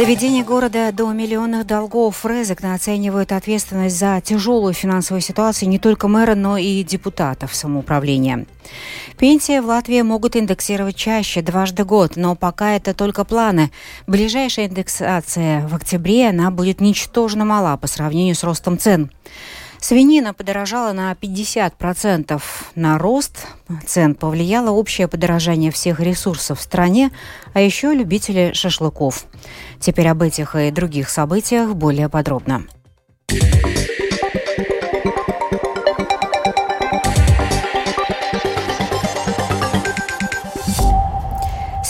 Доведение города до миллионных долгов Резекна оценивает ответственность за тяжелую финансовую ситуацию не только мэра, но и депутатов самоуправления. Пенсии в Латвии могут индексировать чаще, дважды год, но пока это только планы. Ближайшая индексация в октябре, она будет ничтожно мала по сравнению с ростом цен. Свинина подорожала на 50%. На рост цен повлияло общее подорожание всех ресурсов в стране, а еще любители шашлыков. Теперь об этих и других событиях более подробно.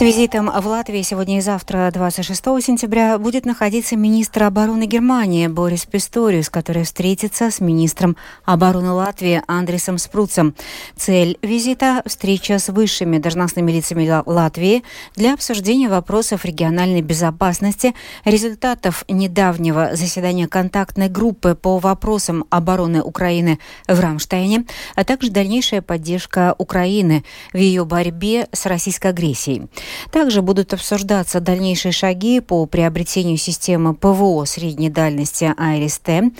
С визитом в Латвии сегодня и завтра, 26 сентября, будет находиться министр обороны Германии Борис Писториус, который встретится с министром обороны Латвии Андресом Спруцем. Цель визита – встреча с высшими должностными лицами Латвии для обсуждения вопросов региональной безопасности, результатов недавнего заседания контактной группы по вопросам обороны Украины в Рамштайне, а также дальнейшая поддержка Украины в ее борьбе с российской агрессией. Также будут обсуждаться дальнейшие шаги по приобретению системы ПВО средней дальности АРСТ.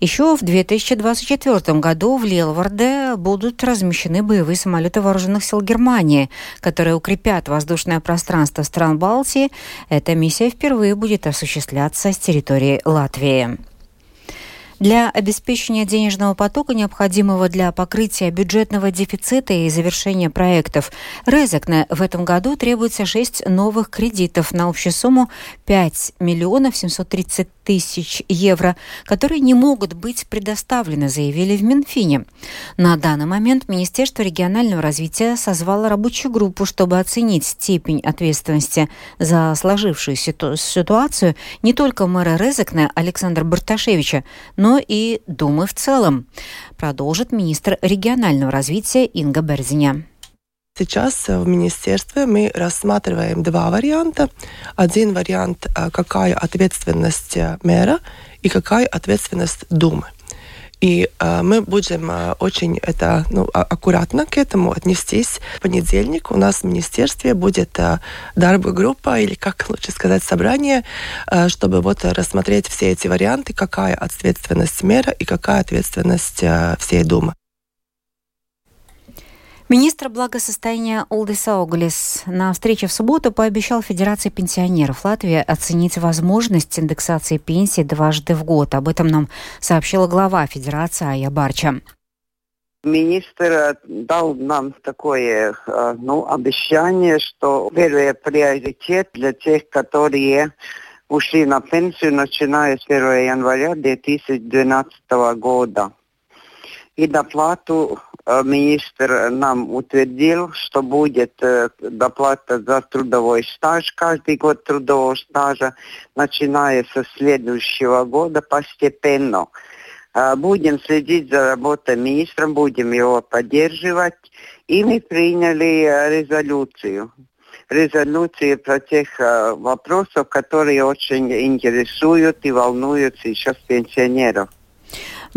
Еще в 2024 году в Лелварде будут размещены боевые самолеты вооруженных сил Германии, которые укрепят воздушное пространство стран Балтии. Эта миссия впервые будет осуществляться с территории Латвии. Для обеспечения денежного потока, необходимого для покрытия бюджетного дефицита и завершения проектов, Резекне в этом году требуется 6 новых кредитов на общую сумму 5 миллионов 730 тысяч евро, которые не могут быть предоставлены, заявили в Минфине. На данный момент Министерство регионального развития созвало рабочую группу, чтобы оценить степень ответственности за сложившуюся ситуацию не только мэра Резекне Александра Барташевича, но и Думы в целом, продолжит министр регионального развития Инга Берзиня. Сейчас в министерстве мы рассматриваем два варианта. Один вариант, э, какая ответственность э, мэра и какая ответственность Думы. И э, мы будем э, очень это, ну, а, аккуратно к этому отнестись. В понедельник у нас в министерстве будет э, группа, или как лучше сказать, собрание, э, чтобы вот рассмотреть все эти варианты, какая ответственность мэра и какая ответственность э, всей Думы. Министр благосостояния Олдис Ауглис на встрече в субботу пообещал Федерации пенсионеров Латвии оценить возможность индексации пенсии дважды в год. Об этом нам сообщила глава Федерации Ая Барча. Министр э, дал нам такое э, ну, обещание, что первый приоритет для тех, которые ушли на пенсию, начиная с 1 января 2012 года. И доплату Э, министр нам утвердил, что будет э, доплата за трудовой стаж, каждый год трудового стажа, начиная со следующего года постепенно. Э, будем следить за работой министра, будем его поддерживать. И мы приняли резолюцию. Резолюции про тех вопросов, которые очень интересуют и волнуют сейчас пенсионеров.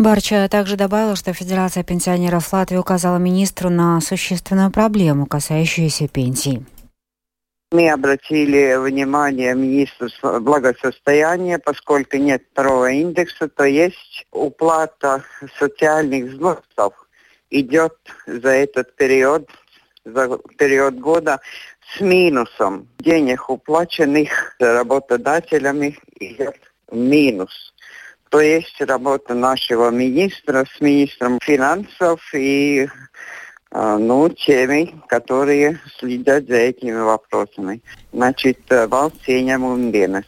Барча также добавила, что Федерация пенсионеров Латвии указала министру на существенную проблему, касающуюся пенсий. Мы обратили внимание министру благосостояния, поскольку нет второго индекса, то есть уплата социальных взносов идет за этот период, за период года с минусом. Денег, уплаченных работодателями, идет минус то есть работа нашего министра с министром финансов и а, ну, теми, которые следят за этими вопросами. Значит, valsts ieņēmumu dienas.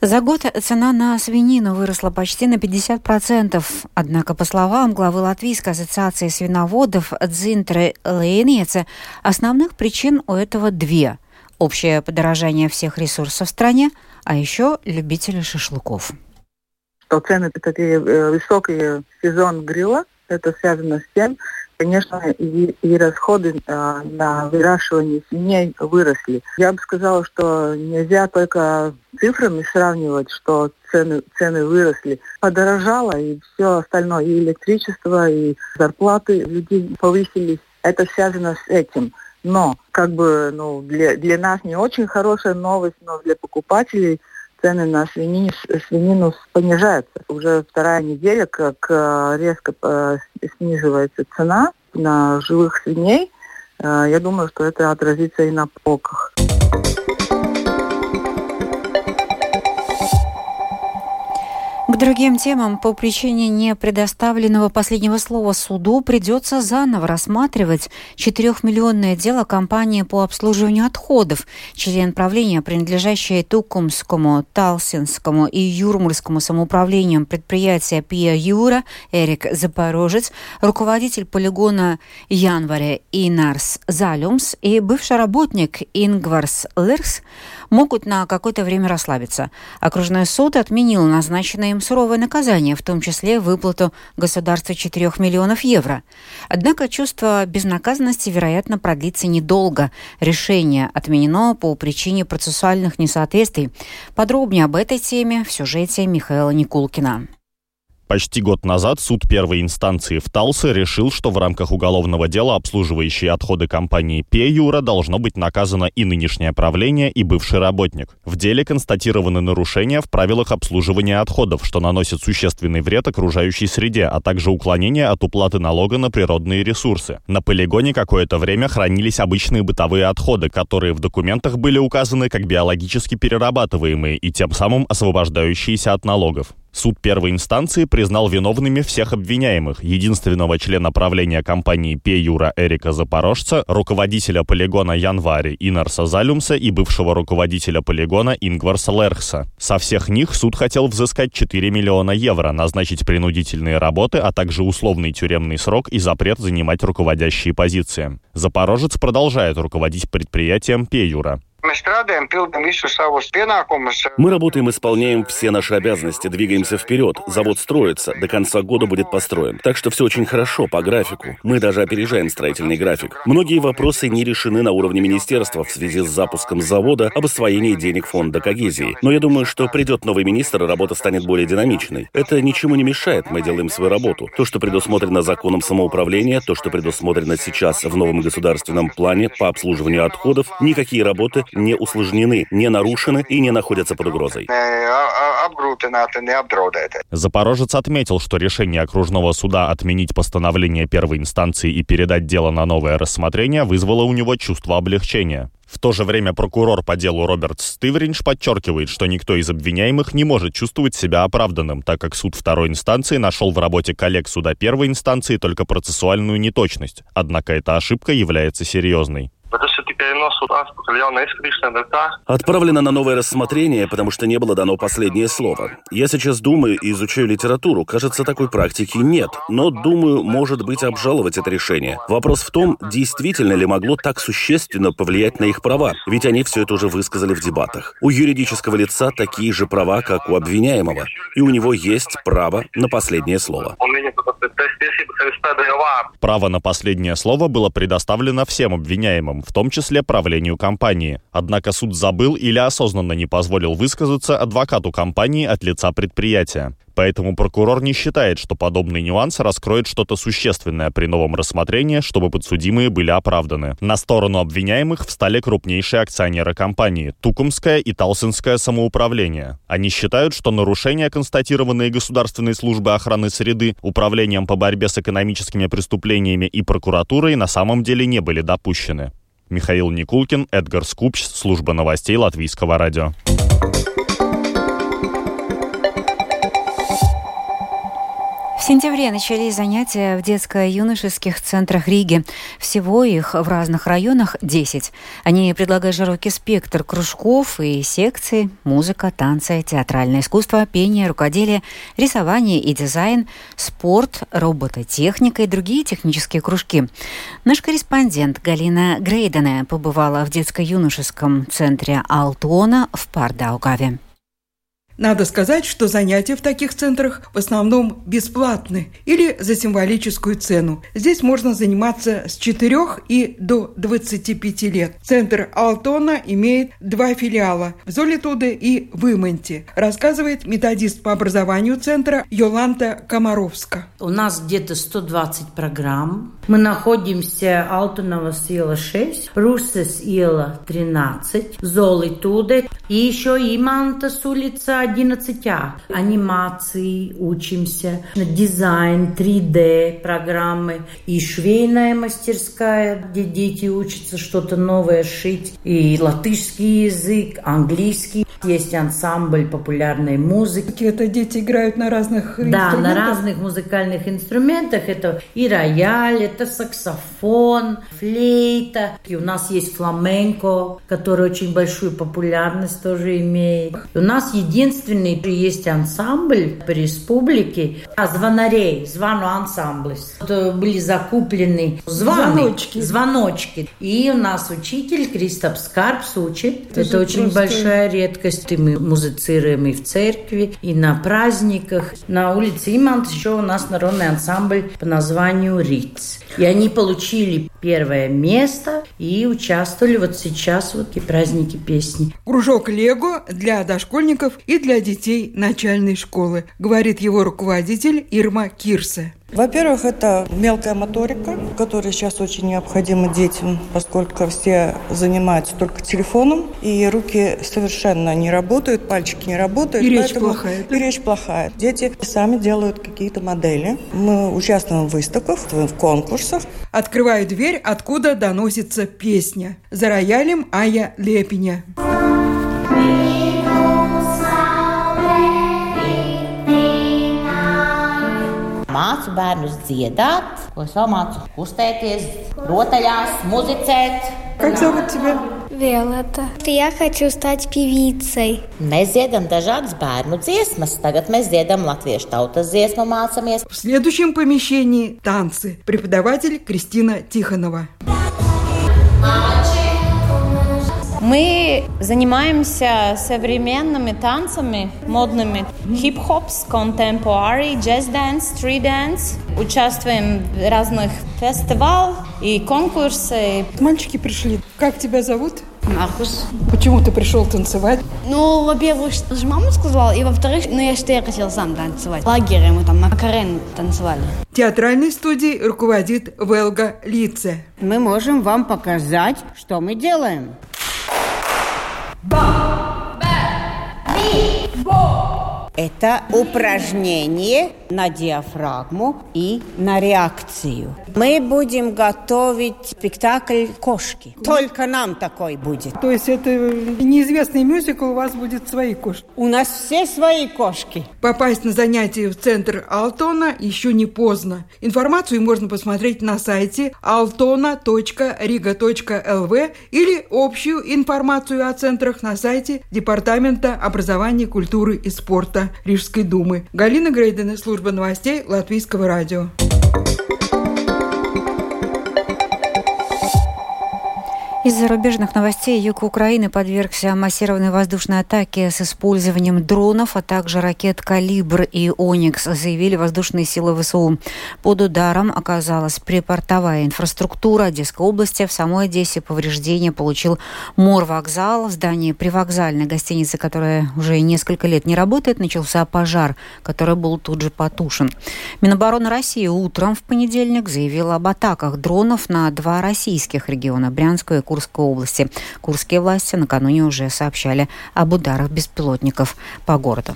За год цена на свинину выросла почти на 50%. Однако, по словам главы Латвийской ассоциации свиноводов Дзинтры Лейнеце, основных причин у этого две. Общее подорожание всех ресурсов в стране, а еще любители шашлыков что цены такие э, высокие сезон грилла, это связано с тем, конечно, и, и расходы а, на выращивание свиней выросли. Я бы сказала, что нельзя только цифрами сравнивать, что цены, цены выросли. Подорожало и все остальное, и электричество, и зарплаты людей повысились. Это связано с этим. Но как бы ну, для, для нас не очень хорошая новость, но для покупателей цены на свинину, свинину понижаются. Уже вторая неделя, как э, резко э, сниживается цена на живых свиней. Э, я думаю, что это отразится и на полках. Другим темам по причине не предоставленного последнего слова суду придется заново рассматривать 4-миллионное дело компании по обслуживанию отходов. Член правления, принадлежащий Тукумскому, Талсинскому и Юрмальскому самоуправлениям предприятия Пия Юра Эрик Запорожец, руководитель полигона Январе Инарс Залюмс и бывший работник Ингварс Лерс могут на какое-то время расслабиться. Окружной суд отменил назначенное им суровое наказание, в том числе выплату государству 4 миллионов евро. Однако чувство безнаказанности, вероятно, продлится недолго. Решение отменено по причине процессуальных несоответствий. Подробнее об этой теме в сюжете Михаила Никулкина. Почти год назад суд первой инстанции в Талсе решил, что в рамках уголовного дела, обслуживающие отходы компании Пеюра, должно быть наказано и нынешнее правление, и бывший работник. В деле констатированы нарушения в правилах обслуживания отходов, что наносит существенный вред окружающей среде, а также уклонение от уплаты налога на природные ресурсы. На полигоне какое-то время хранились обычные бытовые отходы, которые в документах были указаны как биологически перерабатываемые и тем самым освобождающиеся от налогов. Суд первой инстанции признал виновными всех обвиняемых, единственного члена правления компании Пеюра Эрика Запорожца, руководителя полигона Январи Инарса Залюмса и бывшего руководителя полигона Ингварса Лерхса. Со всех них суд хотел взыскать 4 миллиона евро, назначить принудительные работы, а также условный тюремный срок и запрет занимать руководящие позиции. Запорожец продолжает руководить предприятием Пеюра. Мы работаем, исполняем все наши обязанности, двигаемся вперед. Завод строится, до конца года будет построен. Так что все очень хорошо, по графику. Мы даже опережаем строительный график. Многие вопросы не решены на уровне министерства в связи с запуском завода об освоении денег фонда когезии. Но я думаю, что придет новый министр, и работа станет более динамичной. Это ничему не мешает, мы делаем свою работу. То, что предусмотрено законом самоуправления, то, что предусмотрено сейчас в новом государственном плане по обслуживанию отходов, никакие работы не усложнены, не нарушены и не находятся под угрозой. Запорожец отметил, что решение окружного суда отменить постановление первой инстанции и передать дело на новое рассмотрение вызвало у него чувство облегчения. В то же время прокурор по делу Роберт Стивринч подчеркивает, что никто из обвиняемых не может чувствовать себя оправданным, так как суд второй инстанции нашел в работе коллег суда первой инстанции только процессуальную неточность. Однако эта ошибка является серьезной. Отправлено на новое рассмотрение, потому что не было дано последнее слово. Я сейчас думаю и изучаю литературу. Кажется, такой практики нет. Но, думаю, может быть обжаловать это решение. Вопрос в том, действительно ли могло так существенно повлиять на их права. Ведь они все это уже высказали в дебатах. У юридического лица такие же права, как у обвиняемого. И у него есть право на последнее слово. Право на последнее слово было предоставлено всем обвиняемым, в том числе правлению компании. Однако суд забыл или осознанно не позволил высказаться адвокату компании от лица предприятия. Поэтому прокурор не считает, что подобный нюанс раскроет что-то существенное при новом рассмотрении, чтобы подсудимые были оправданы. На сторону обвиняемых встали крупнейшие акционеры компании – Тукумское и Талсинское самоуправление. Они считают, что нарушения, констатированные Государственной службой охраны среды, Управлением по борьбе с экономическими преступлениями и прокуратурой на самом деле не были допущены. Михаил Никулкин, Эдгар Скупч, служба новостей Латвийского радио. В сентябре начались занятия в детско-юношеских центрах Риги. Всего их в разных районах 10. Они предлагают широкий спектр кружков и секций, музыка, танцы, театральное искусство, пение, рукоделие, рисование и дизайн, спорт, робототехника и другие технические кружки. Наш корреспондент Галина Грейдене побывала в детско-юношеском центре Алтона в Пардаукаве. Надо сказать, что занятия в таких центрах в основном бесплатны или за символическую цену. Здесь можно заниматься с 4 и до 25 лет. Центр Алтона имеет два филиала в Золитуде и в Имонте, рассказывает методист по образованию центра Йоланта Комаровска. У нас где-то 120 программ. Мы находимся Алтонова сила 6, Русес Ила 13, Золитуде и еще Имантас улица 11А. Анимации учимся, дизайн, 3D программы и швейная мастерская, где дети учатся что-то новое шить, и латышский язык, английский. Есть ансамбль популярной музыки. Это дети играют на разных? Да, на разных музыкальных инструментах. Это и рояль, это саксофон, флейта. И у нас есть фламенко, который очень большую популярность тоже имеет. И у нас единственный есть ансамбль по республике, а звонарей, звону ансамбль. Были закуплены звоны, звоночки. звоночки. И у нас учитель Кристоп Скарпс учит. Это, Это очень просто... большая редкость. И мы музыцируем и в церкви, и на праздниках. На улице Имант еще у нас народный ансамбль по названию Риц. И они получили первое место и участвовали вот сейчас вот и праздники песни. Кружок Лего для дошкольников и для детей начальной школы, говорит его руководитель Ирма Кирсе. Во-первых, это мелкая моторика, которая сейчас очень необходима детям, поскольку все занимаются только телефоном, и руки совершенно не работают, пальчики не работают. И речь плохая. И речь плохая. Дети сами делают какие-то модели. Мы участвуем в выставках, в конкурсах. Открываю дверь, откуда доносится песня. За роялем Ая Лепиня. Mācu bērnus dziedāt, ko es vēl mācu kustēties, rotaļās, muzicēt. Как зовут тебя? Violeta. Я хочу стать певицей. Mēs dziedam dažādas bērnu dziesmas. Tagad mēs dziedam latviešu tautas dziesmu mācāmies. В следующем помещении танцы. Преподаватель Кристина Тихонова. Мы занимаемся современными танцами, модными. Хип-хоп, contemporary, jazz dance, street dance. Участвуем в разных фестивалях и конкурсах. Мальчики пришли. Как тебя зовут? Маркус. Почему ты пришел танцевать? Ну, во-первых, же мама сказала, и во-вторых, ну я что я хотел сам танцевать. В лагере мы там Макарену танцевали. Театральной студией руководит Велга Лице. Мы можем вам показать, что мы делаем. Ba. Be. Mi! Bo. Это упражнение на диафрагму и на реакцию. Мы будем готовить спектакль «Кошки». Только нам такой будет. То есть это неизвестный мюзикл, у вас будет свои кошки? У нас все свои кошки. Попасть на занятия в центр Алтона еще не поздно. Информацию можно посмотреть на сайте altona.riga.lv или общую информацию о центрах на сайте Департамента образования, культуры и спорта Рижской думы. Галина Грейдена, служба новостей Латвийского радио. Из зарубежных новостей юг Украины подвергся массированной воздушной атаке с использованием дронов, а также ракет «Калибр» и «Оникс», заявили воздушные силы ВСУ. Под ударом оказалась припортовая инфраструктура Одесской области. В самой Одессе повреждения получил морвокзал. В здании привокзальной гостиницы, которая уже несколько лет не работает, начался пожар, который был тут же потушен. Минобороны России утром в понедельник заявила об атаках дронов на два российских региона – Брянскую и Курской области. Курские власти накануне уже сообщали об ударах беспилотников по городу.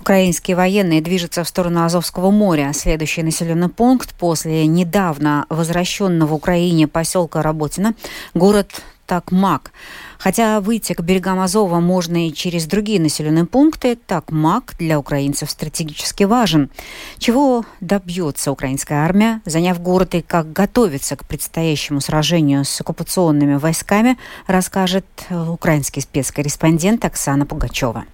Украинские военные движутся в сторону Азовского моря. Следующий населенный пункт после недавно возвращенного Украине поселка Работина – город Такмак. Хотя выйти к берегам Азова можно и через другие населенные пункты, Такмак для украинцев стратегически важен. Чего добьется украинская армия, заняв город и как готовится к предстоящему сражению с оккупационными войсками, расскажет украинский спецкорреспондент Оксана Пугачева.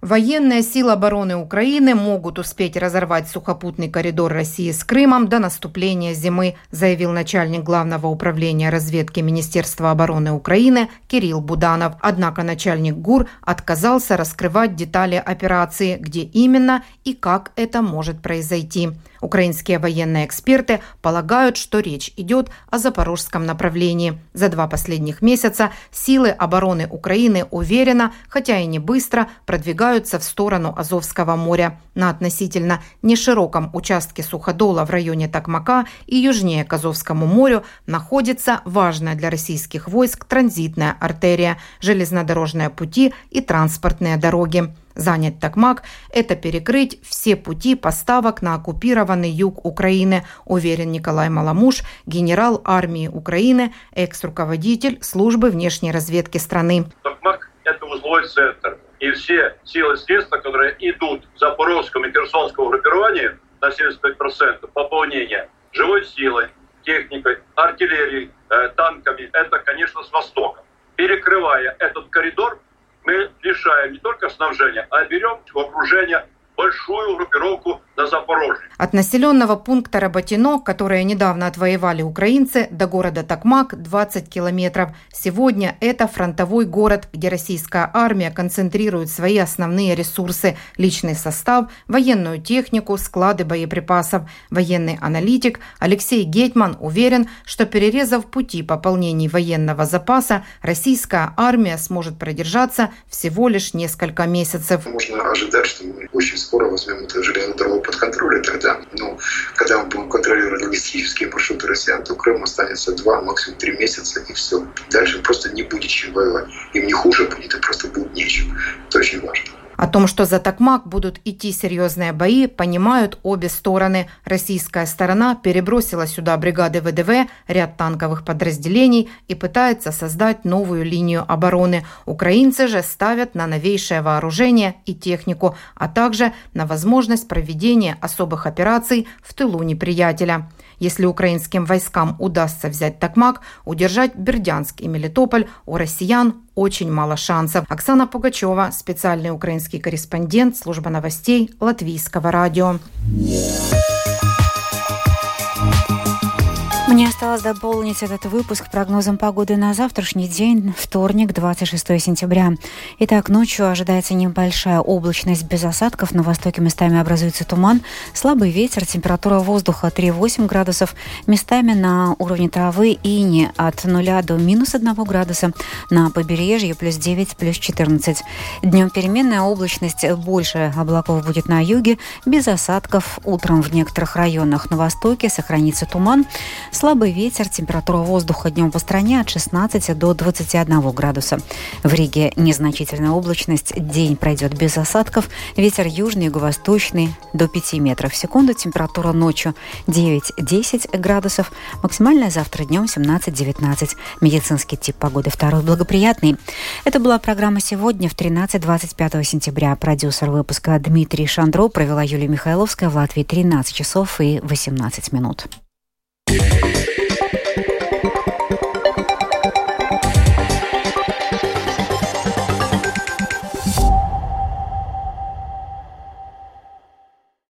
Военные силы обороны Украины могут успеть разорвать сухопутный коридор России с Крымом до наступления зимы, заявил начальник Главного управления разведки Министерства обороны Украины Кирилл Буданов. Однако начальник ГУР отказался раскрывать детали операции, где именно и как это может произойти. Украинские военные эксперты полагают, что речь идет о запорожском направлении. За два последних месяца силы обороны Украины уверенно, хотя и не быстро, продвигаются в сторону Азовского моря. На относительно нешироком участке суходола в районе Такмака и южнее к Азовскому морю находится важная для российских войск транзитная артерия, железнодорожные пути и транспортные дороги. Занять Токмак – это перекрыть все пути поставок на оккупированный юг Украины, уверен Николай Маламуш, генерал армии Украины, экс-руководитель службы внешней разведки страны. Токмак – это узловой центр. И все силы и средства, которые идут в Запорожском и Херсонском группировании на 75% пополнения живой силой, техникой, артиллерией, э, танками, это, конечно, с востока. Перекрывая этот коридор, мы лишаем не только снабжения, а берем в окружение большую группировку на Запорожье. От населенного пункта Работино, которое недавно отвоевали украинцы, до города Токмак 20 километров. Сегодня это фронтовой город, где российская армия концентрирует свои основные ресурсы – личный состав, военную технику, склады боеприпасов. Военный аналитик Алексей Гетман уверен, что перерезав пути пополнений военного запаса, российская армия сможет продержаться всего лишь несколько месяцев. Можно ожидать, что мы очень скоро возьмем эту железную дорогу под контроль, и тогда, ну, когда мы будем контролировать логистические маршруты россиян, то Крым останется два, максимум три месяца, и все. Дальше просто не будет чем воевать. Им не хуже будет, а просто будет нечем. Это очень важно. О том, что за Токмак будут идти серьезные бои, понимают обе стороны. Российская сторона перебросила сюда бригады ВДВ, ряд танковых подразделений и пытается создать новую линию обороны. Украинцы же ставят на новейшее вооружение и технику, а также на возможность проведения особых операций в тылу неприятеля. Если украинским войскам удастся взять Токмак, удержать Бердянск и Мелитополь, у россиян очень мало шансов. Оксана Пугачева, специальный украинский корреспондент, служба новостей Латвийского радио. Мне осталось дополнить этот выпуск прогнозом погоды на завтрашний день, вторник, 26 сентября. Итак, ночью ожидается небольшая облачность без осадков. На востоке местами образуется туман, слабый ветер, температура воздуха 3-8 градусов, местами на уровне травы и не от 0 до минус 1 градуса, на побережье плюс 9, плюс 14. Днем переменная облачность, больше облаков будет на юге, без осадков. Утром в некоторых районах на востоке сохранится туман, Слабый ветер, температура воздуха днем по стране от 16 до 21 градуса. В Риге незначительная облачность, день пройдет без осадков, ветер южный, юго-восточный до 5 метров в секунду, температура ночью 9-10 градусов, максимальная завтра днем 17-19. Медицинский тип погоды второй благоприятный. Это была программа «Сегодня» в 13-25 сентября. Продюсер выпуска Дмитрий Шандро провела Юлия Михайловская в Латвии 13 часов и 18 минут. Yeah.